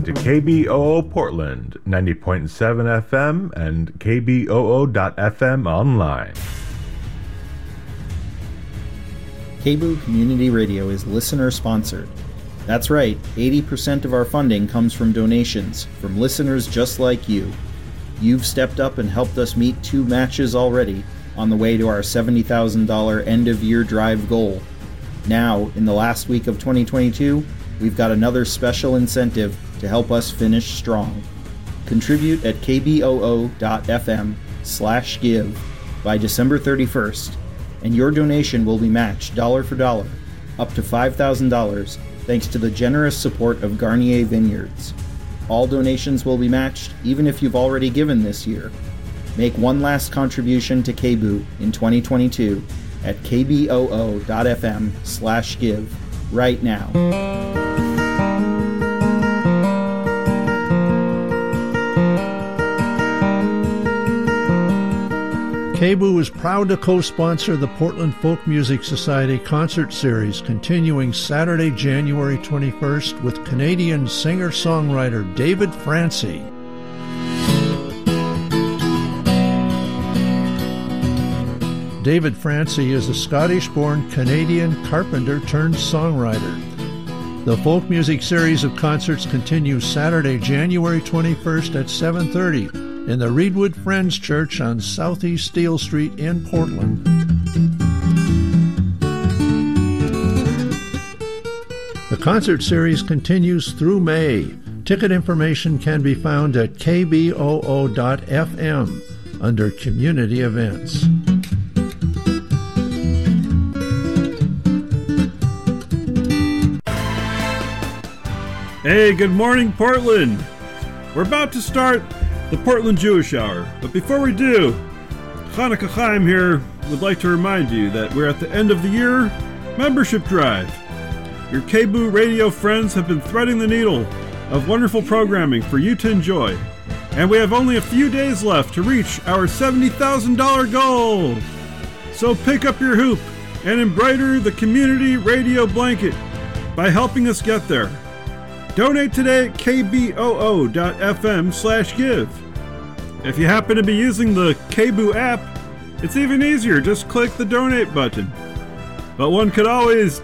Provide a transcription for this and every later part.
Listening to KBOO Portland, 90.7 FM and KBOO.FM online. KBOO Community Radio is listener sponsored. That's right, 80% of our funding comes from donations from listeners just like you. You've stepped up and helped us meet two matches already on the way to our $70,000 end of year drive goal. Now, in the last week of 2022, we've got another special incentive to help us finish strong. Contribute at kboo.fm slash give by December 31st, and your donation will be matched dollar for dollar, up to $5,000, thanks to the generous support of Garnier Vineyards. All donations will be matched, even if you've already given this year. Make one last contribution to KBOO in 2022 at kboo.fm slash give right now. KBOO is proud to co-sponsor the Portland Folk Music Society concert series continuing Saturday, January 21st with Canadian singer-songwriter David Francey. David Francey is a Scottish-born Canadian carpenter turned songwriter. The folk music series of concerts continues Saturday, January 21st at 7:30 in the Reedwood Friends Church on Southeast Steele Street in Portland. The concert series continues through May. Ticket information can be found at kboo.fm under Community Events. Hey, good morning, Portland! We're about to start the Portland Jewish Hour. But before we do, Hanukkah Chaim here would like to remind you that we're at the end of the year membership drive. Your KBOO radio friends have been threading the needle of wonderful programming for you to enjoy. And we have only a few days left to reach our $70,000 goal. So pick up your hoop and embroider the community radio blanket by helping us get there. Donate today at kboo.fm slash give. If you happen to be using the KBOO app, it's even easier. Just click the donate button. But one could always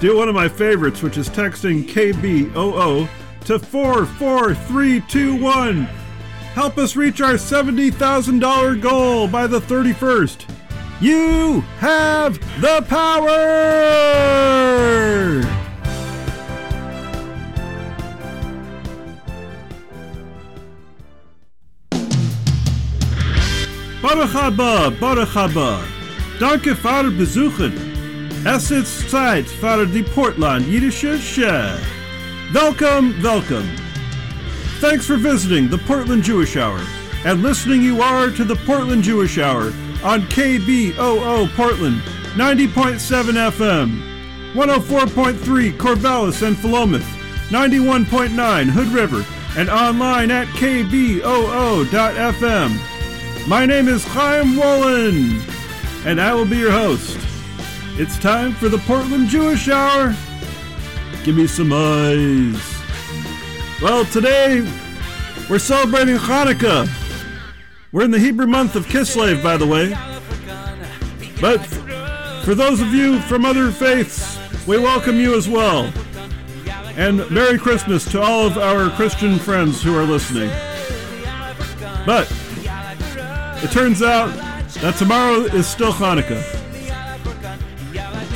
do one of my favorites, which is texting KBOO to 44321. Help us reach our $70,000 goal by the 31st. You have the power! Baruch haba, Baruch haba. Danke für Besuchen. Es ist Zeit für die Portland Jiddische Show. Welcome, welcome. Thanks for visiting the Portland Jewish Hour and listening you are to the Portland Jewish Hour on KBOO Portland 90.7 FM, 104.3 Corvallis and Philomath, 91.9 Hood River, and online at kboo.fm. My name is Chaim Wolin, and I will be your host. It's time for the Portland Jewish Hour. Give me some eyes. Well, today we're celebrating Hanukkah. We're in the Hebrew month of Kislev, by the way. But for those of you from other faiths, we welcome you as well. And Merry Christmas to all of our Christian friends who are listening. But it turns out that tomorrow is still Hanukkah.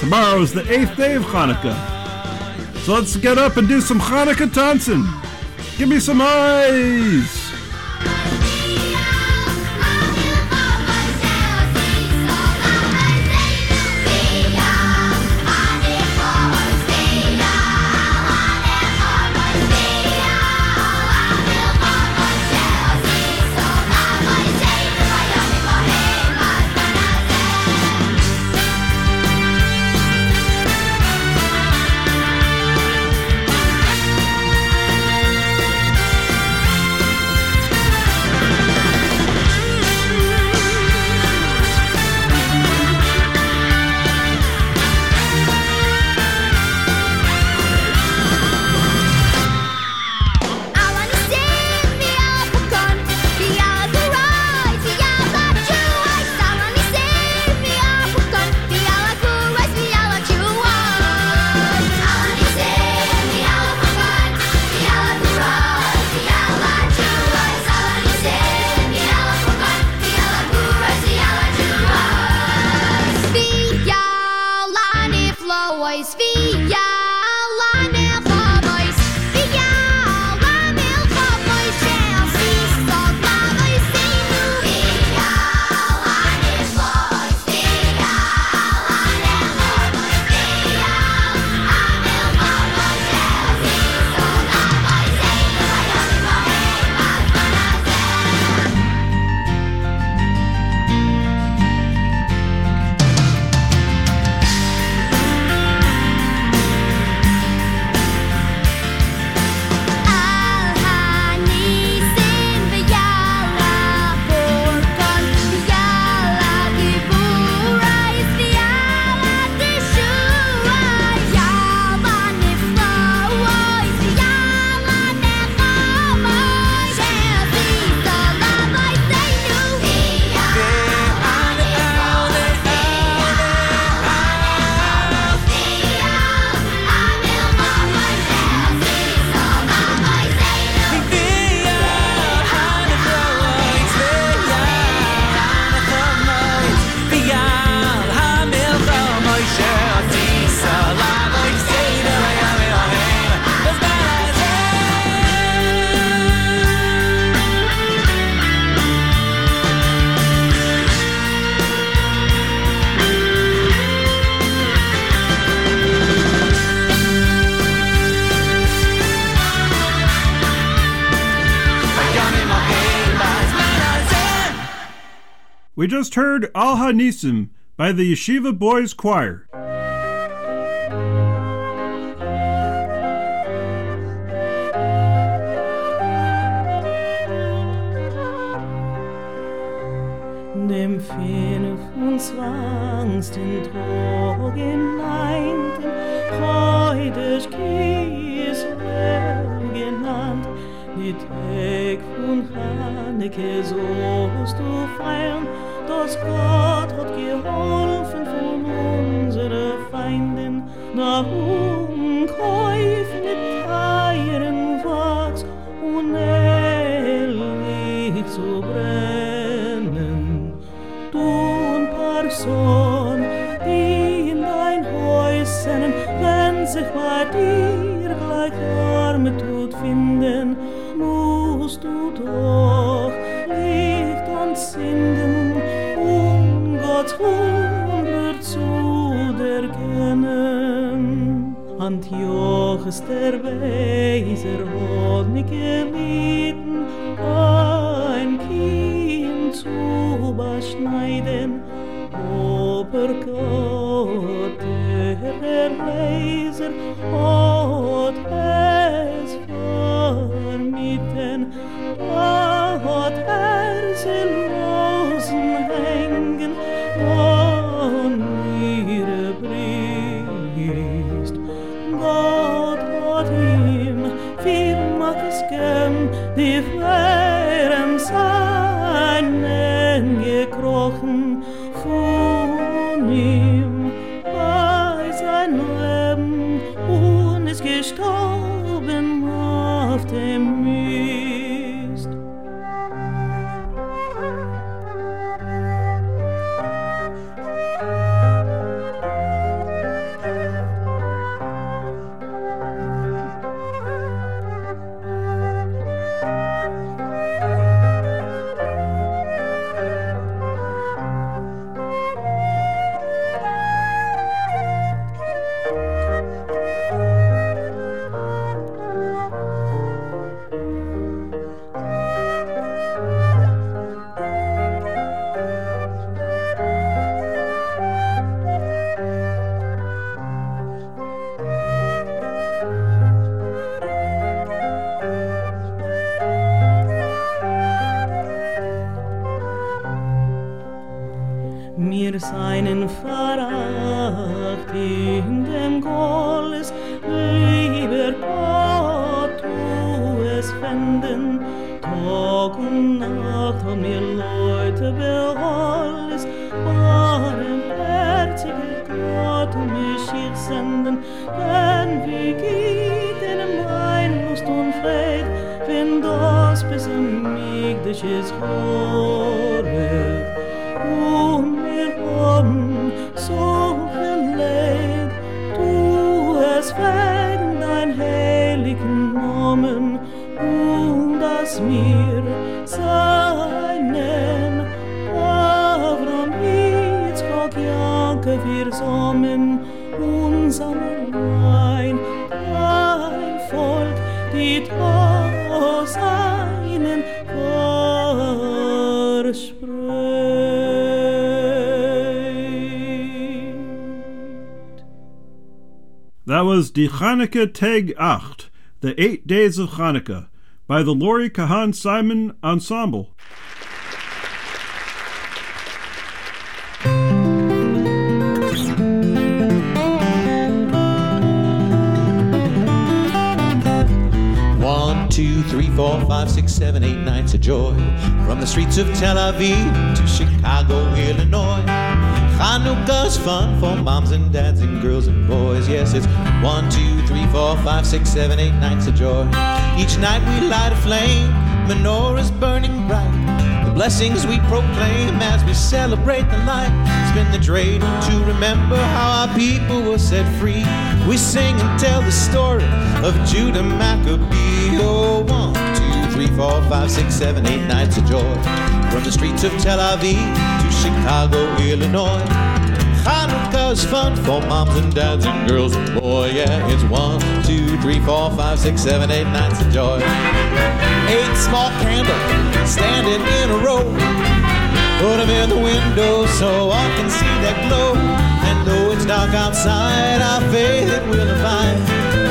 Tomorrow is the eighth day of Hanukkah. So let's get up and do some Hanukkah dancing. Give me some eyes. We just heard Al Hanisim by the Yeshiva Boys Choir. Dem fünfundzwanzigsten Tag Brust. Gott hat ihm viel gem, die wären Jakob, wir sommen dein Volk, die seinen. That was Die Chanukah Teg Acht, The Eight Days of Hanukkah, by the Lori Cahan Simon Ensemble. Three, four, five, six, seven, eight nights of joy. From the streets of Tel Aviv to Chicago, Illinois. Hanukkah's fun for moms and dads and girls and boys. Yes, it's one, two, three, four, five, six, seven, eight nights of joy. Each night we light a flame, menorahs burning bright. Blessings we proclaim as we celebrate the light. Spin the dreidel to remember how our people were set free. We sing and tell the story of Judah Maccabee. Oh, one, two, three, four, five, six, seven, eight nights of joy. From the streets of Tel Aviv to Chicago, Illinois. Hanukkah's fun for moms and dads and girls and boys. Yeah, it's one, two, three, four, five, six, seven, eight nights of joy. Eight small candles standing in a row. Put them in the window so I can see that glow. And though it's dark outside, our faith it will abide.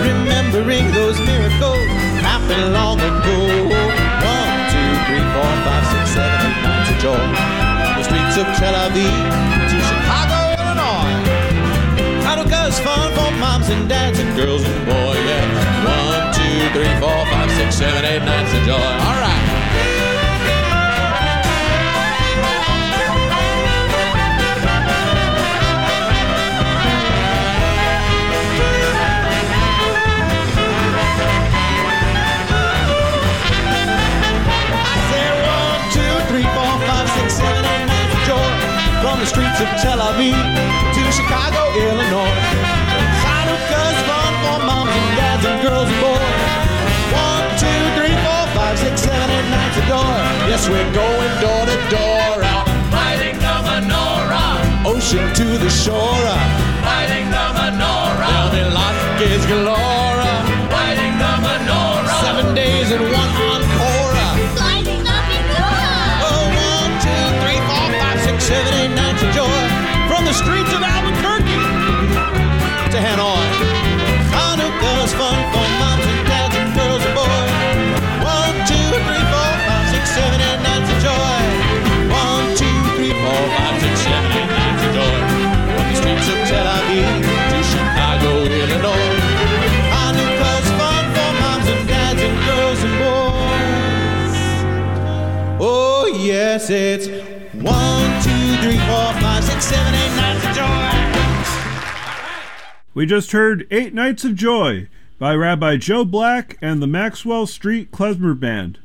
Remembering those miracles happened long ago. One, two, three, four, five, six, seven, eight nights of joy. The streets of Tel Aviv to Chicago, Illinois. Hanukkah's fun for moms and dads and girls and boys. Yeah. One, two, three, four, five, seven, eight nights of joy. All right. We're going door to door out. Lighting the menorah, Ocean to the shore. It's of joy. We just heard Eight Nights of Joy by Rabbi Joe Black and the Maxwell Street Klezmer Band.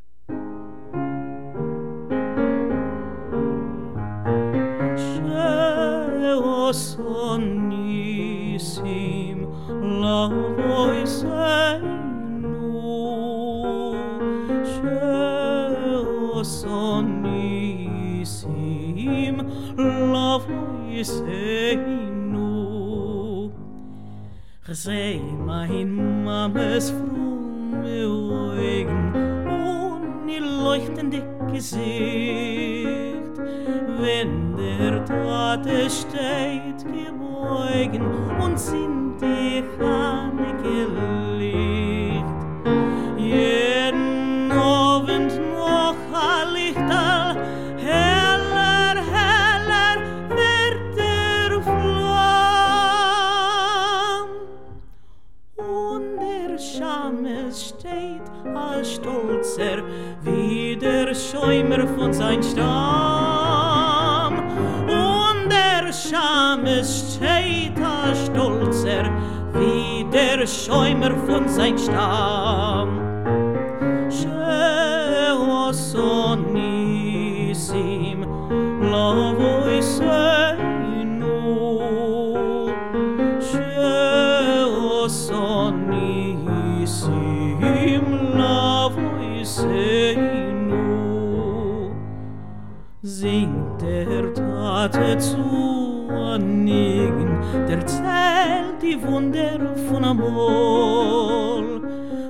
Leuchtende Gesicht, wenn der Tate steht gebeugen und sind die Haneke Licht. Jeden Abend noch ein Lichterl, heller, heller wird der Flamm. Und der Schames steht als Stolzer Schäumer von sein Stamm. Und der Schames steht als Stolzer wie der Schäumer von sein Stamm. Sheoso nisim lavoisenu Singt der Tate zu annigen, der zählt die Wunder von Amol,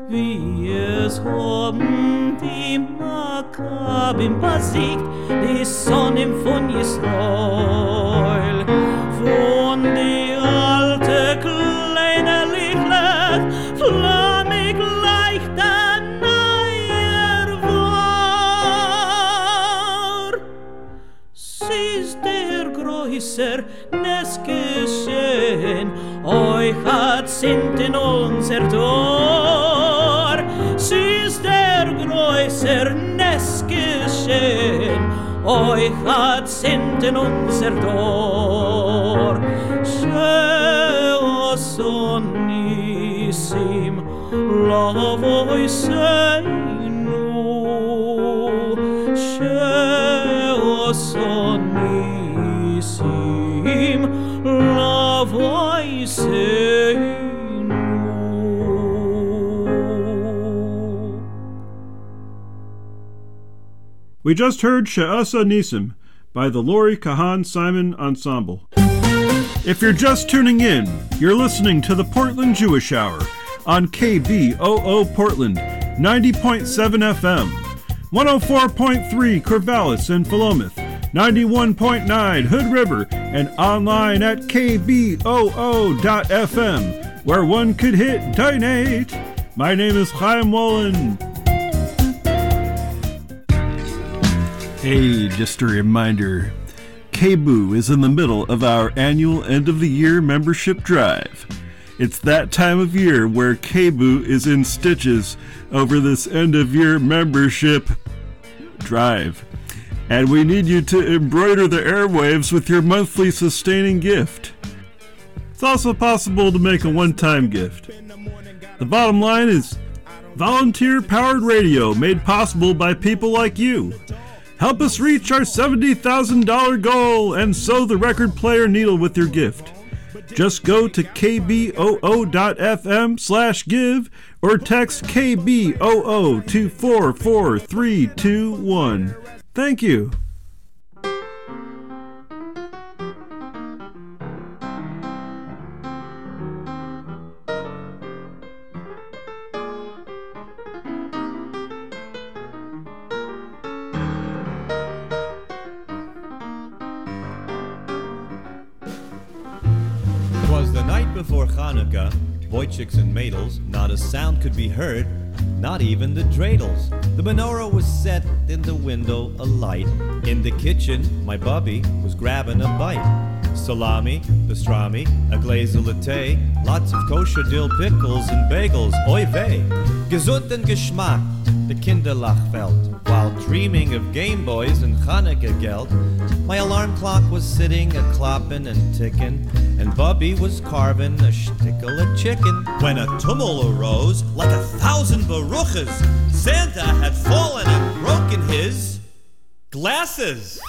wie es haben die Makkabim besiegt, die Sonne von Israel. Von die sente non sertor sister groiser neskischen oi hat sente non sertor. Se osonisim la voi sei We just heard She'asa Nisim by the Lori Cahan Simon Ensemble. If you're just tuning in, you're listening to the Portland Jewish Hour on KBOO Portland, 90.7 FM, 104.3 Corvallis and Philomath, 91.9 Hood River, and online at kboo.fm, where one could hit donate. My name is Chaim Wallen. Hey, just a reminder KBOO is in the middle of our annual end of the year membership drive. It's that time of year where KBOO is in stitches over this end of year membership drive. And we need you to embroider the airwaves with your monthly sustaining gift. It's also possible to make a one time gift. The bottom line is volunteer powered radio made possible by people like you. Help us reach our $70,000 goal and sew the record player needle with your gift. Just go to kboo.fm slash give or text KBOO to 44321. Thank you. Before Hanukkah, Wojciks and Madels, not a sound could be heard, not even the dreidels. The menorah was set in the window, alight. In the kitchen, my bubby was grabbing a bite. Salami, pastrami, a glaze of latte, lots of kosher dill pickles and bagels, oy vey. Gesund and Geschmack, the Kinderlach felt, while dreaming of Game Boys and Hanukkah geld. My alarm clock was sitting a cloppin' and tickin', and Bubby was carving a shtickle of chicken. When a tumult arose, like a thousand baruchas, Santa had fallen and broken his glasses.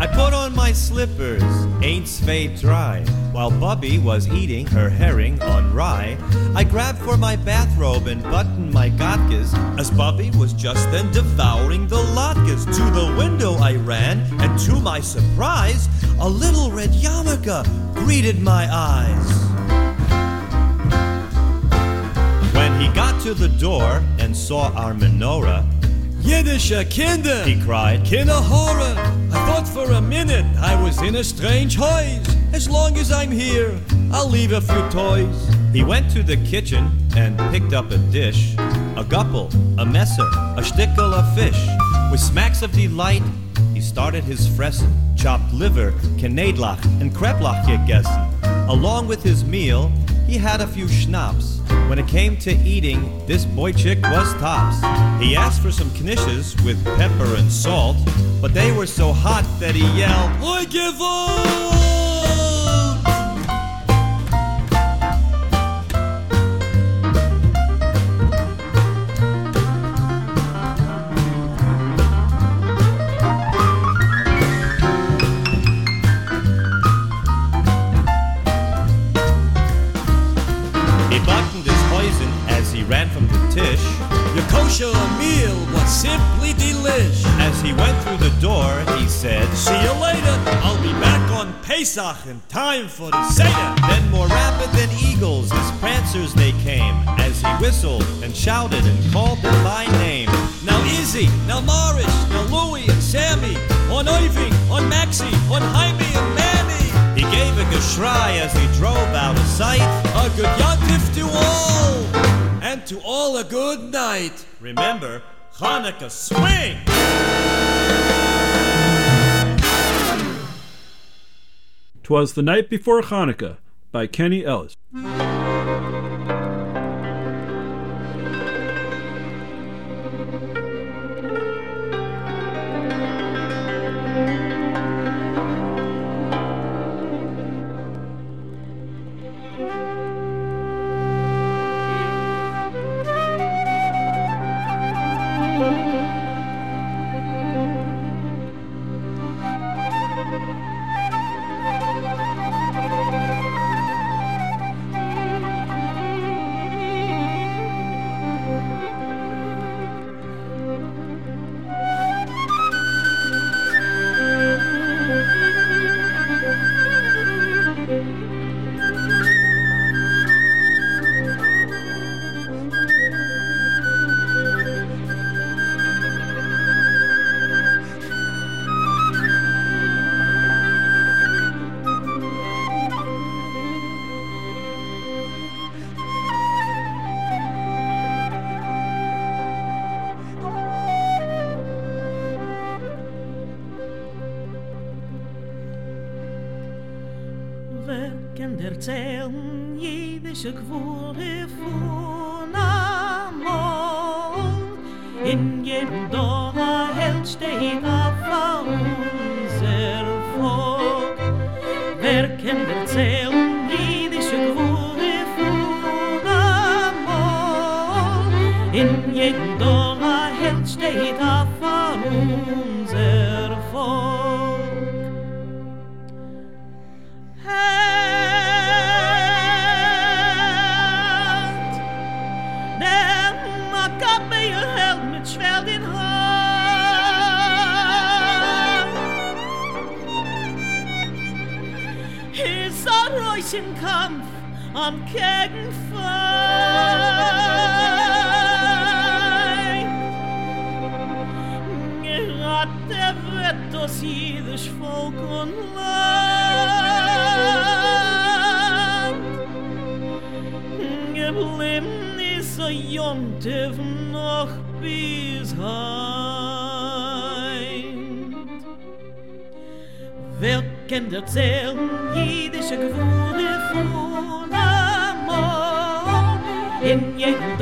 I put on my slippers, ain't spade dry, while Bubby was eating her herring on rye. I grabbed for my bathrobe and buttoned my gatkes, as Bubby was just then devouring the latkes. To the window I ran, and to my surprise, a little red yarmulke greeted my eyes. When he got to the door and saw our menorah, Yiddische Kinder, he cried, Kinder horror. I thought for a minute I was in a strange house. As long as I'm here, I'll leave a few toys. He went to the kitchen and picked up a dish, a gupple, a messer, a stickel of fish. With smacks of delight, he started his fressen, chopped liver, kanadlach, and kreplach gegessen. Along with his meal, he had a few schnapps. When it came to eating, this boy chick was tops. He asked for some knishes with pepper and salt, but they were so hot that he yelled, I give up! Pesach time for the Seder. Then more rapid than eagles, his prancers they came. As he whistled and shouted and called them by name. Now Izzy, now Morris, now Louie and Sammy. On Irving, on Maxie, on Jaime and Manny. He gave a geschrei as he drove out of sight. A good yontif to all, and to all a good night. Remember, Hanukkah swing! Twas the Night Before Hanukkah by Kenny Ellis. Kinder zählen jüdische Gwure von Amol. In jedem Dora hält steht auf unser Volk. Wer Kinder zählen jüdische Gwure von Amol. In jedem Dora hält steht auf unser am Gegenfeind. Gerade wird das jüdisch Volk und Land. Geblieben ist ein Jontev noch bis heint. Wer kennt erzählen jüdische Gewurde von In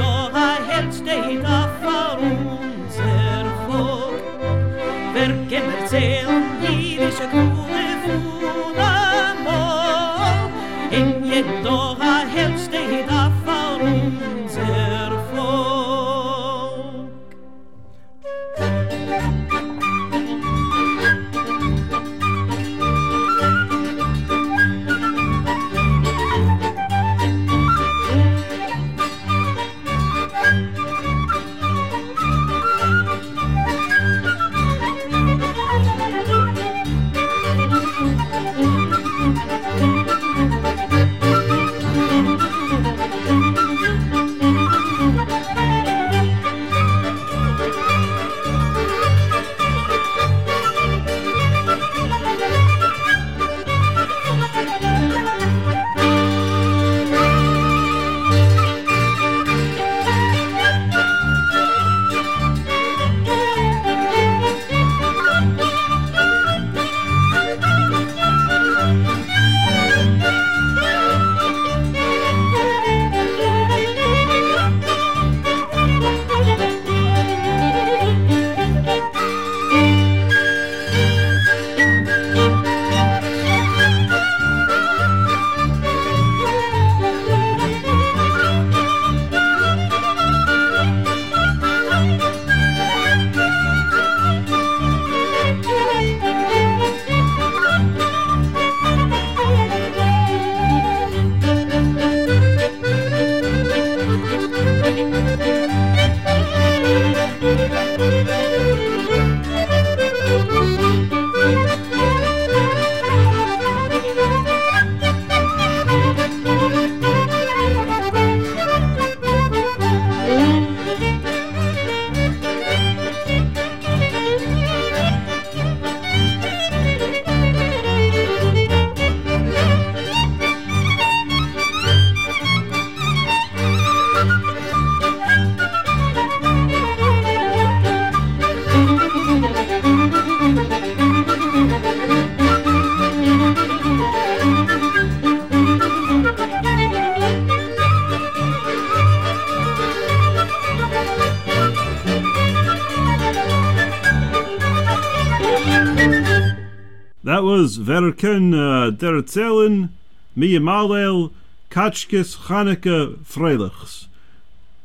was Verken uh, der Erzählen, Mia Malel, Kachkis Chanukah Freilichs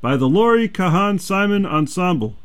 by the Lori Cahan Simon Ensemble.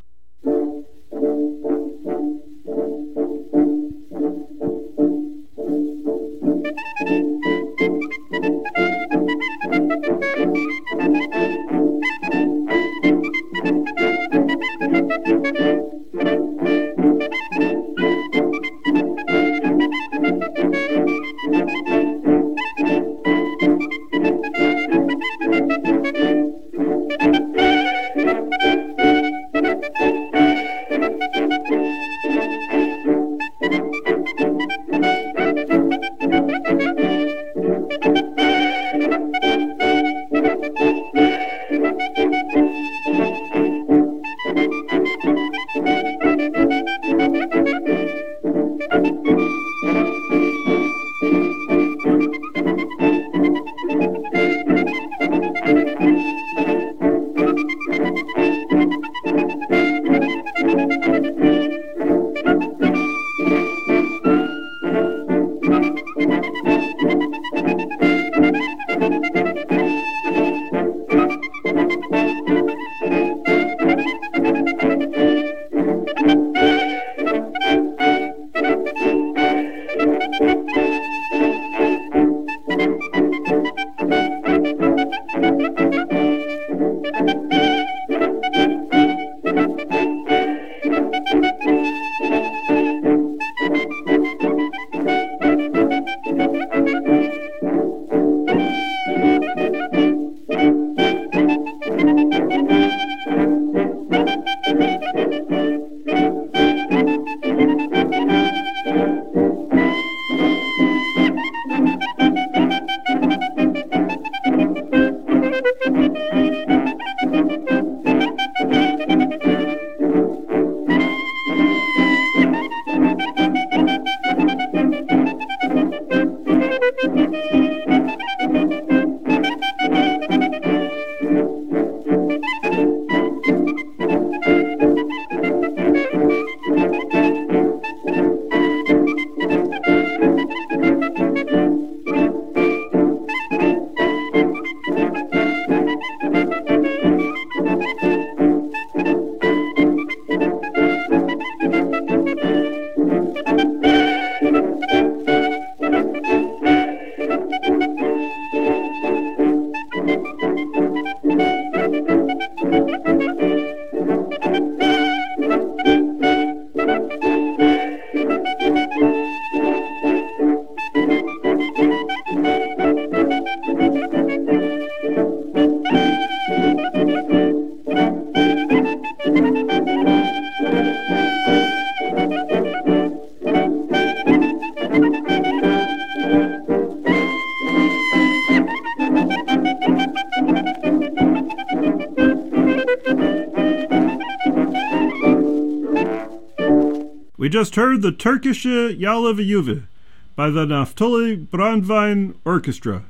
Just heard the Turkische Yalav by the Naftule Brandwein Orchestra.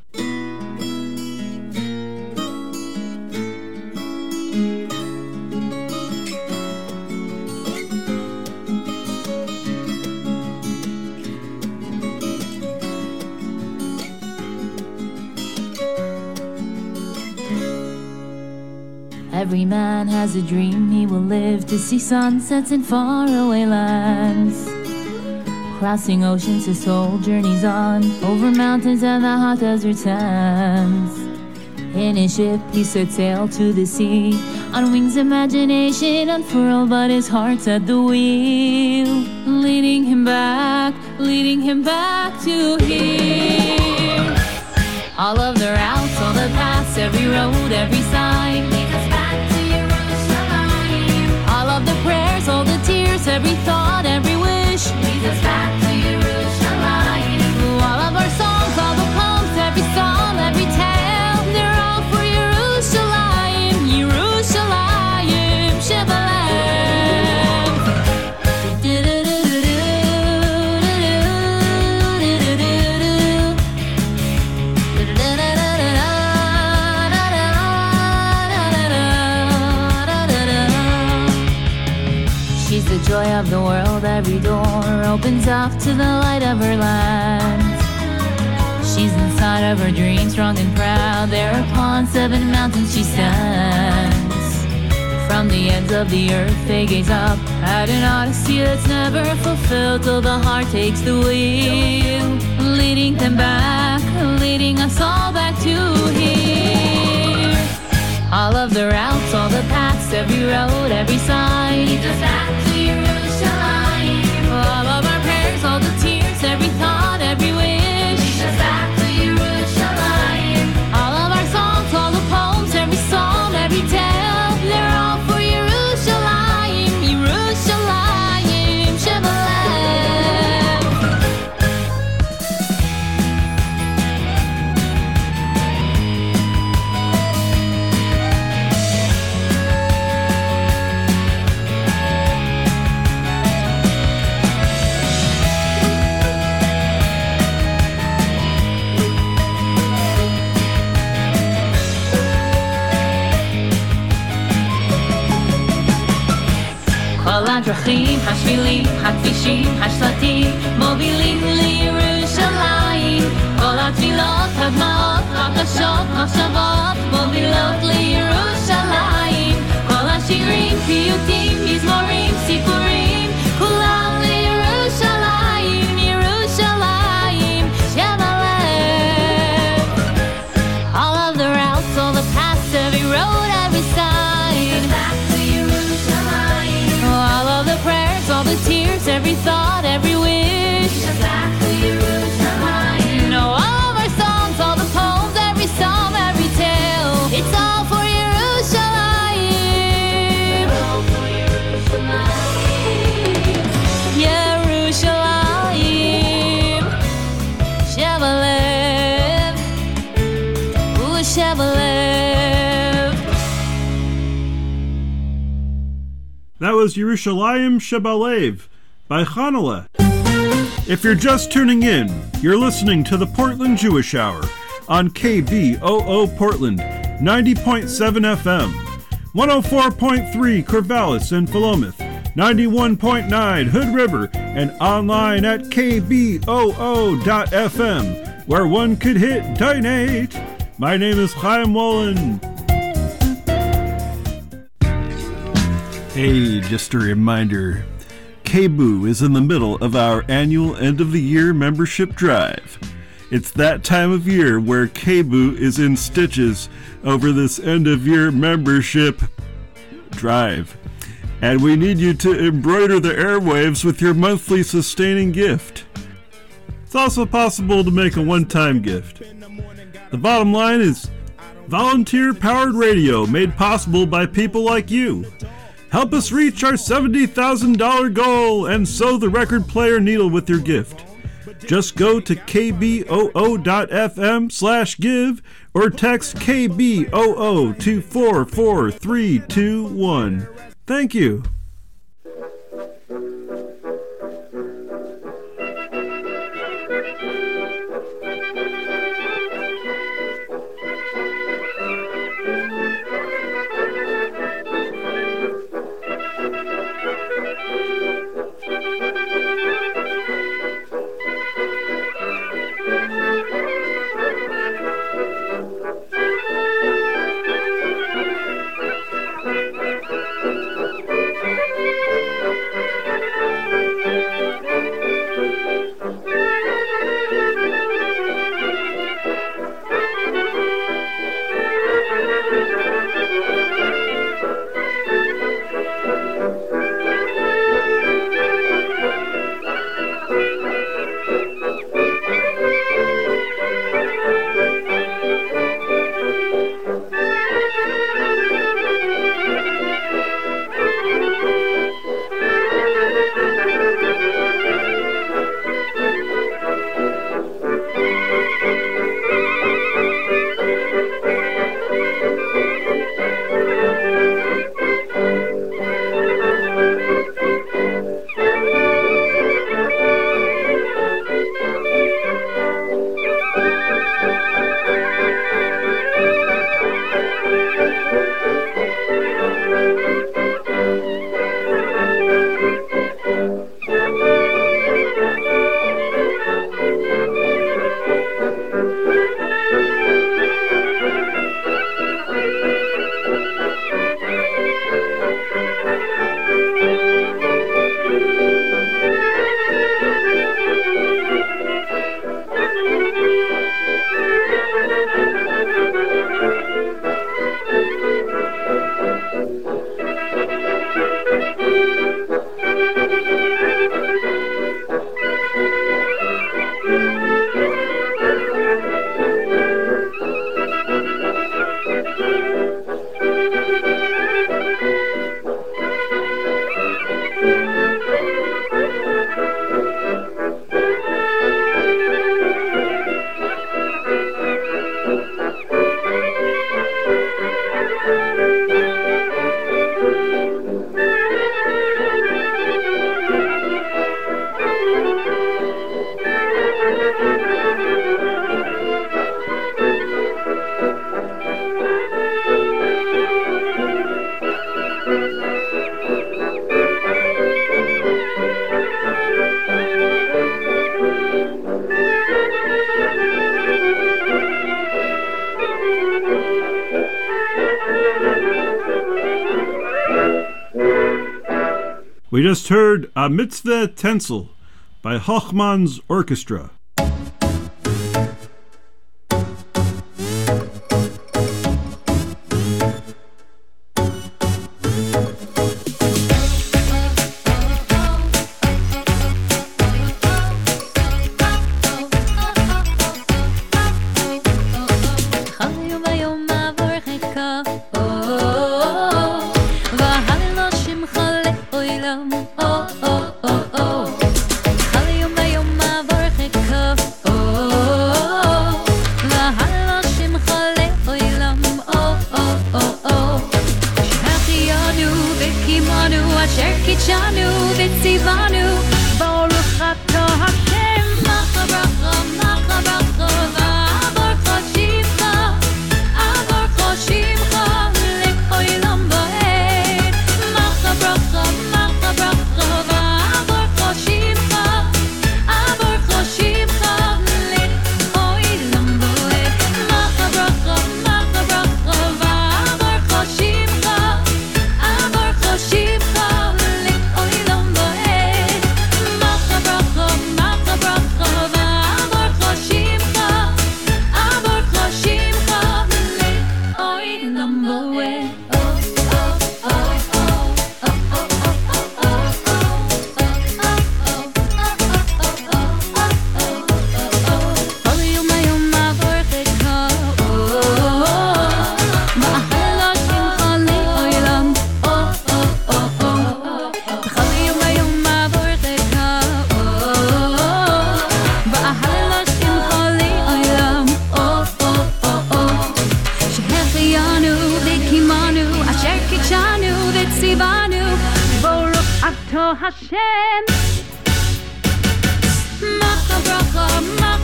Every man has a dream he will live to see sunsets in faraway lands. Crossing oceans, his soul journeys on over mountains and the hot desert sands. In his ship, he set sail to the sea. On wings, imagination unfurled, but his heart's at the wheel, leading him back, leading him back to here. All of the routes, all the paths, every road, every sign every thought, every joy of the world, every door opens up to the light of her land. She's inside of her dreams, strong and proud. There upon seven mountains she stands. From the ends of the earth they gaze up at an odyssey that's never fulfilled till the heart takes the wheel, leading them back, leading us all back to here. All of the routes, all the paths, every road, every sign leads us back to Jerusalem. Every thought, every wish That was Yerushalayim Shebalev by Chanaleh. If you're just tuning in, you're listening to the Portland Jewish Hour on KBOO Portland, 90.7 FM, 104.3 Corvallis and Philomath, 91.9 Hood River, and online at kboo.fm, where one could hit donate. My name is Chaim Wallen. Hey, just a reminder KBOO is in the middle of our annual end of the year membership drive. It's that time of year where KBOO is in stitches over this end of year membership drive. And we need you to embroider the airwaves with your monthly sustaining gift. It's also possible to make a one time gift. The bottom line is volunteer powered radio made possible by people like you. Help us reach our $70,000 goal and sew the record player needle with your gift. Just go to kboo.fm slash give or text KBOO to 44321. Thank you. We just heard A Mitzvah Tencel by Hochman's Orchestra. Macha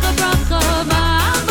Bracha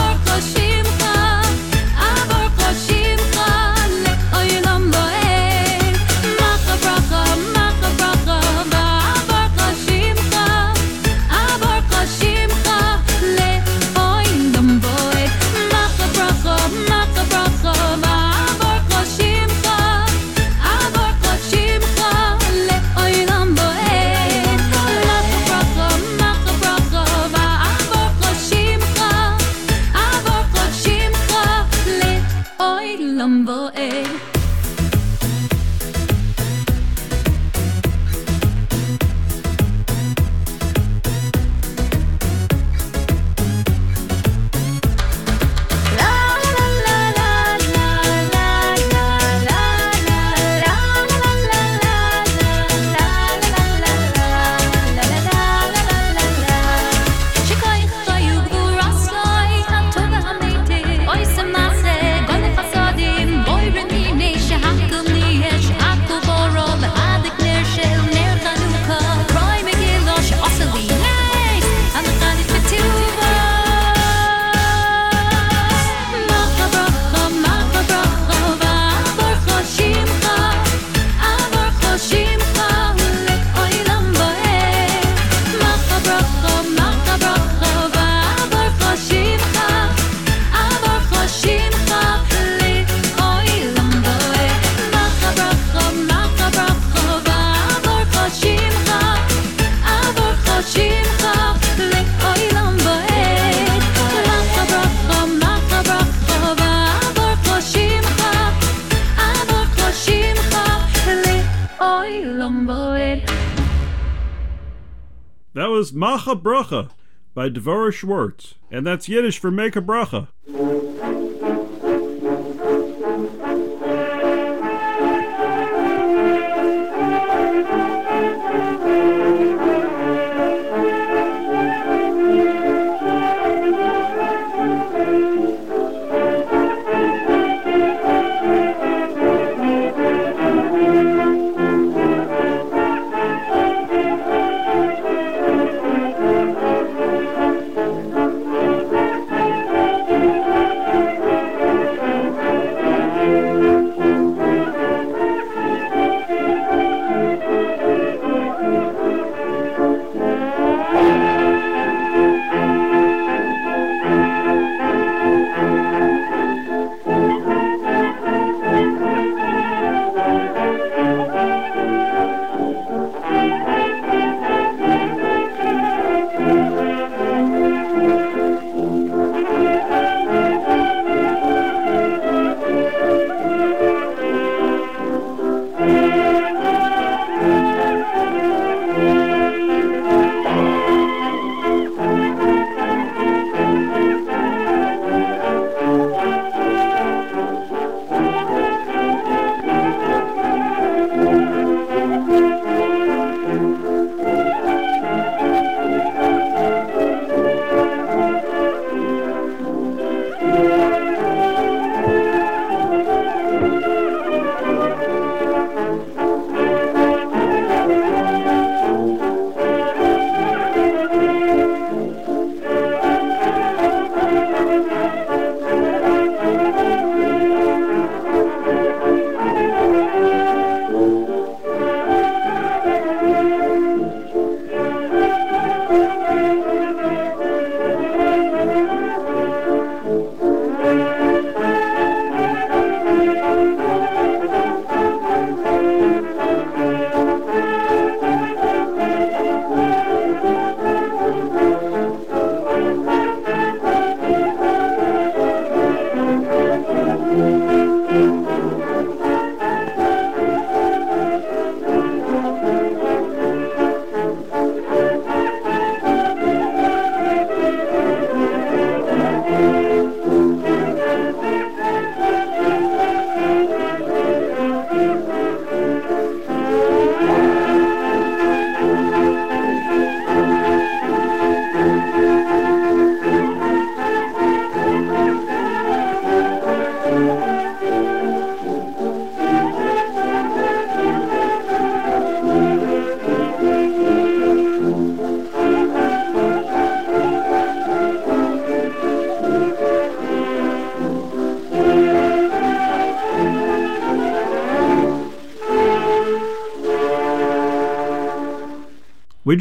by Devorah Schwartz, and that's Yiddish for make a bracha.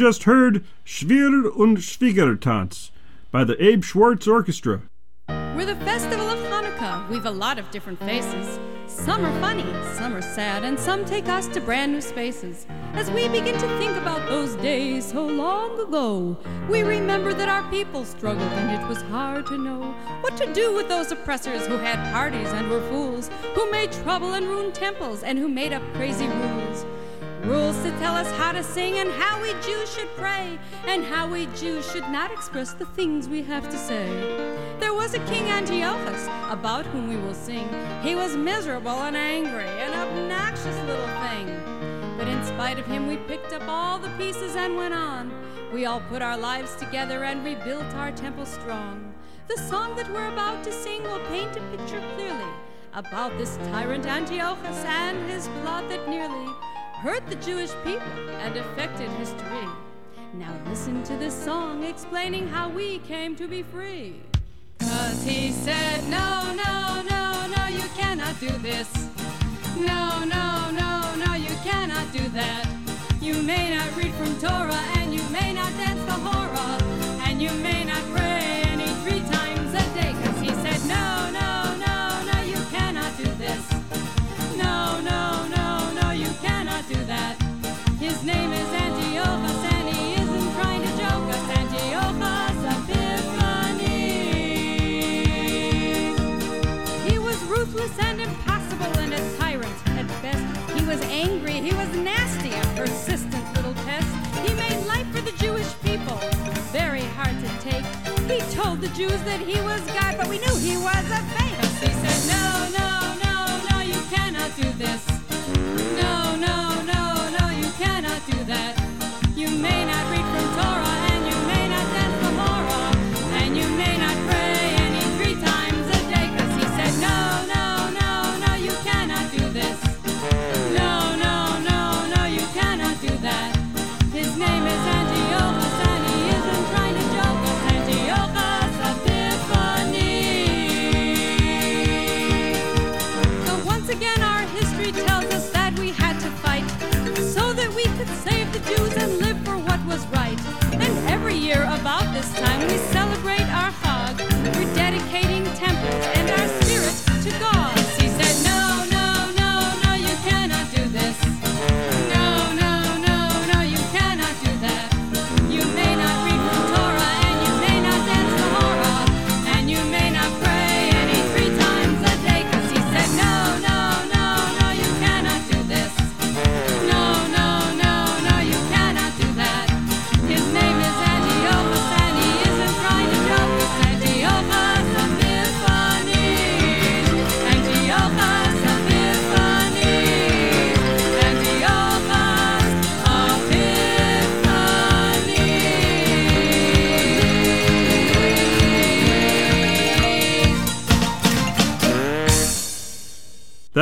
Just heard Schwier und Schwiegertanz by the Abe Schwartz Orchestra. We're the festival of Hanukkah. We've a lot of different faces. Some are funny, some are sad, and some take us to brand new spaces. As we begin to think about those days so long ago, we remember that our people struggled and it was hard to know what to do with those oppressors who had parties and were fools, who made trouble and ruined temples, and who made up crazy rules. Rules to tell us how to sing and how we Jews should pray, and how we Jews should not express the things we have to say. There was a king Antiochus, about whom we will sing. He was miserable and angry, an obnoxious little thing. But in spite of him, we picked up all the pieces and went on. We all put our lives together and rebuilt our temple strong. The song that we're about to sing will paint a picture clearly about this tyrant Antiochus and his plot that nearly hurt the Jewish people and affected history. Now listen to this song explaining how we came to be free. Cause he said, No, no, no, no, you cannot do this. No, no, no, no, you cannot do that. You may not read from Torah, and you may not dance the hora, and you may not pray he was nasty, a persistent little pest. He made life for the Jewish people very hard to take. He told the Jews that he was God, but we knew he was a fake. He said, No, no, no, no, you cannot do this. No, no, no, no, you cannot do that. You may not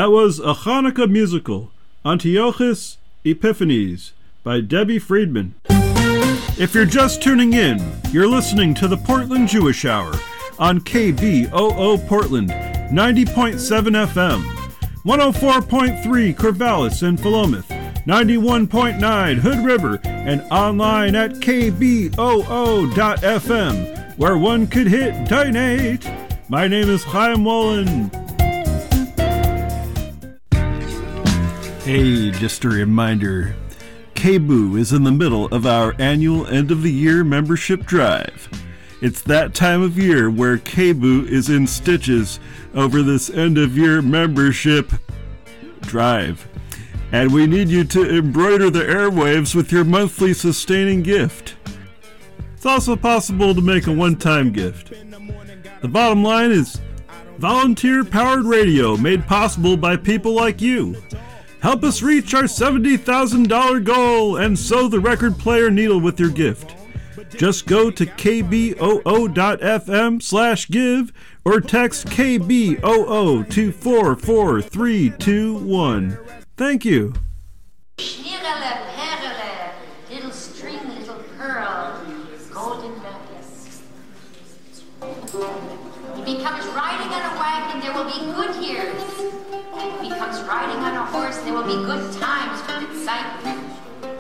That was a Hanukkah musical, Antiochus Epiphanes, by Debbie Friedman. If you're just tuning in, you're listening to the Portland Jewish Hour on KBOO Portland, 90.7 FM, 104.3 Corvallis and Philomath, 91.9 Hood River, and online at kboo.fm, where one could hit donate. My name is Chaim Wallen. Hey, just a reminder KBOO is in the middle of our annual end of the year membership drive. It's that time of year where KBOO is in stitches over this end of year membership drive. And we need you to embroider the airwaves with your monthly sustaining gift. It's also possible to make a one time gift. The bottom line is volunteer powered radio made possible by people like you. Help us reach our $70,000 goal and sew the record player needle with your gift. Just go to kboo.fm slash give or text KBOO to 44321. Thank you. If he comes riding on a wagon, there will be good. He comes riding on a horse, there will be good times with excitement.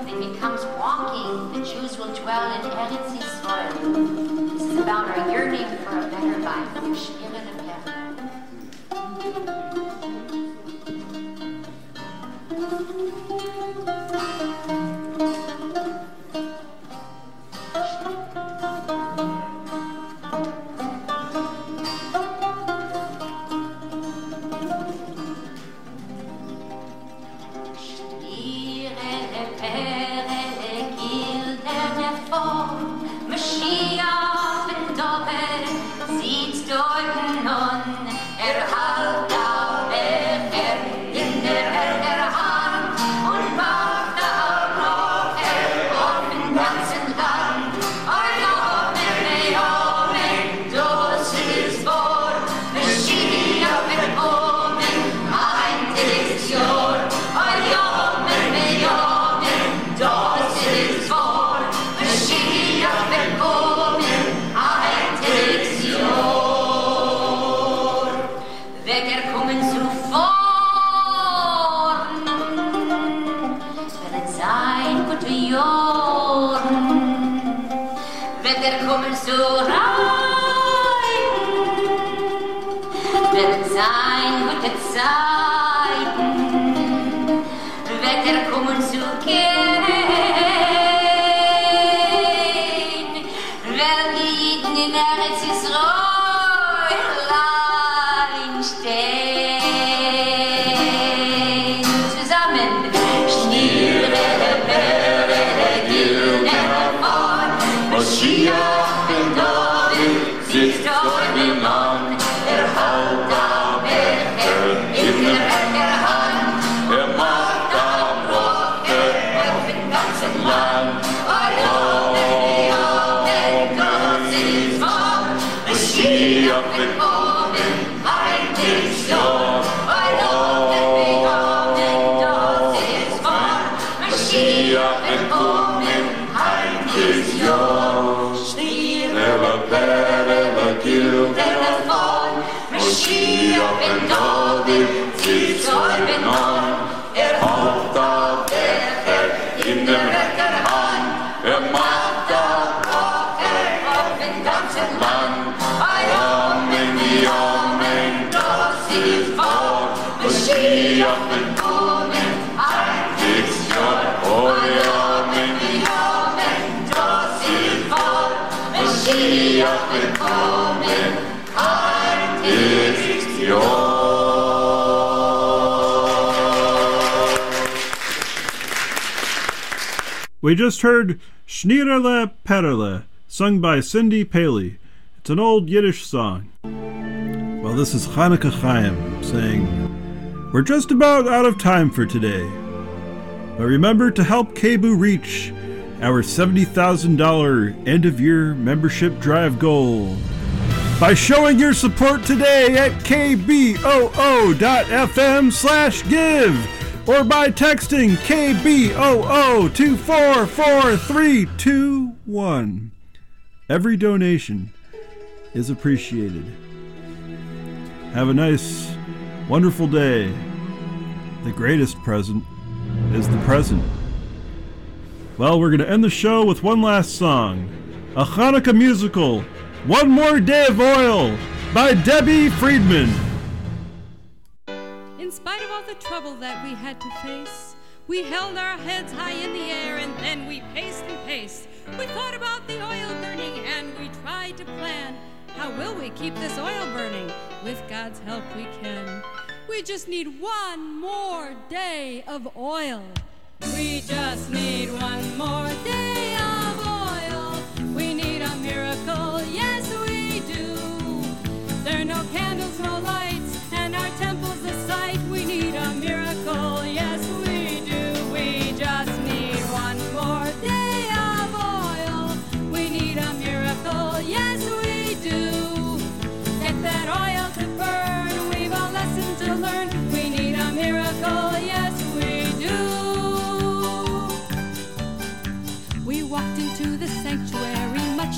If he comes walking, the Jews will dwell in Eretz Yisrael. This is about our yearning for a better life. Shira Lepera. Wecker kommen zu rein. Wird sein gute Zeiten. We just heard Schnierele Perle, sung by Cindy Paley. It's an old Yiddish song. Well, this is Hanukkah Chaim saying, We're just about out of time for today. But remember to help KBOO reach our $70,000 end of year membership drive goal by showing your support today at kboo.fm slash give or by texting KBOO to 44321. Every donation is appreciated. Have a nice, wonderful day. The greatest present is the present. Well, we're going to end the show with one last song a Hanukkah musical, One More Day of Oil by Debbie Friedman. The trouble that we had to face, we held our heads high in the air and then we paced and paced. We thought about the oil burning and we tried to plan how will we keep this oil burning? With God's help, we can. We just need one more day of oil. We just need one more day of oil. We need a miracle, yes, we do. There are no candles, no lights,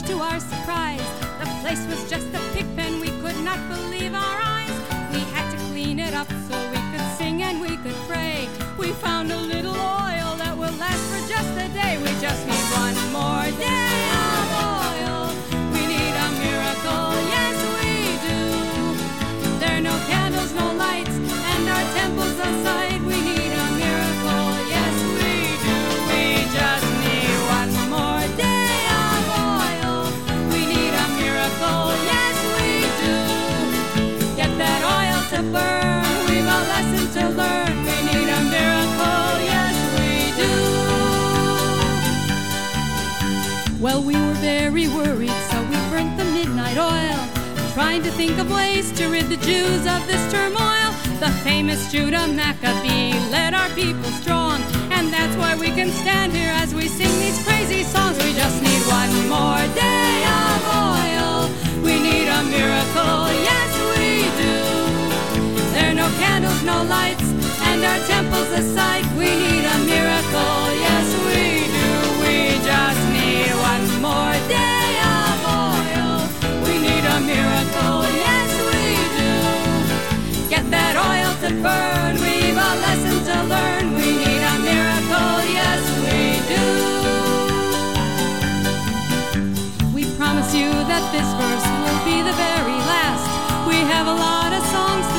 much to our surprise, the place was just a pig pen. We could not believe our eyes. We had to clean it up so we could sing and we could pray. We found a little oil that will last for just a day. We just need one more day. Think of ways to rid the Jews of this turmoil. The famous Judah Maccabee led our people strong, and that's why we can stand here as we sing these crazy songs. We just need one more day of oil. We need a miracle, yes we do. There are no candles, no lights, and our temple's a sight. Burn, we've a lesson to learn. We need a miracle, yes we do. We promise you that this verse will be the very last. We have a lot of songs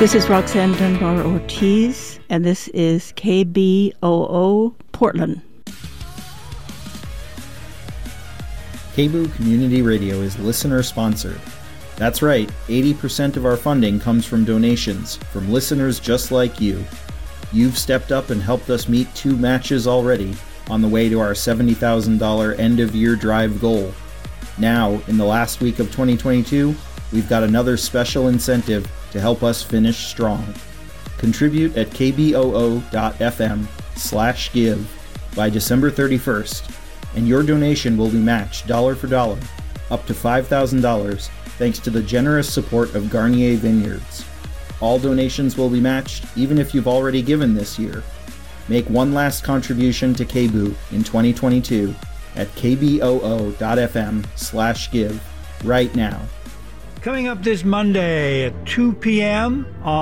This is Roxanne Dunbar Ortiz, and this is KBOO Portland. KBOO Community Radio is listener sponsored. That's right, 80% of our funding comes from donations from listeners just like you. You've stepped up and helped us meet two matches already on the way to our $70,000 end of year drive goal. Now, in the last week of 2022, we've got another special incentive to help us finish strong. Contribute at kboo.fm slash give by December 31st. and your donation will be matched dollar for dollar, up to $5,000, thanks to the generous support of Garnier Vineyards. All donations will be matched, even if you've already given this year. Make one last contribution to KBOO in 2022 at kboo.fm slash give right now. Coming up this Monday at 2 p.m. on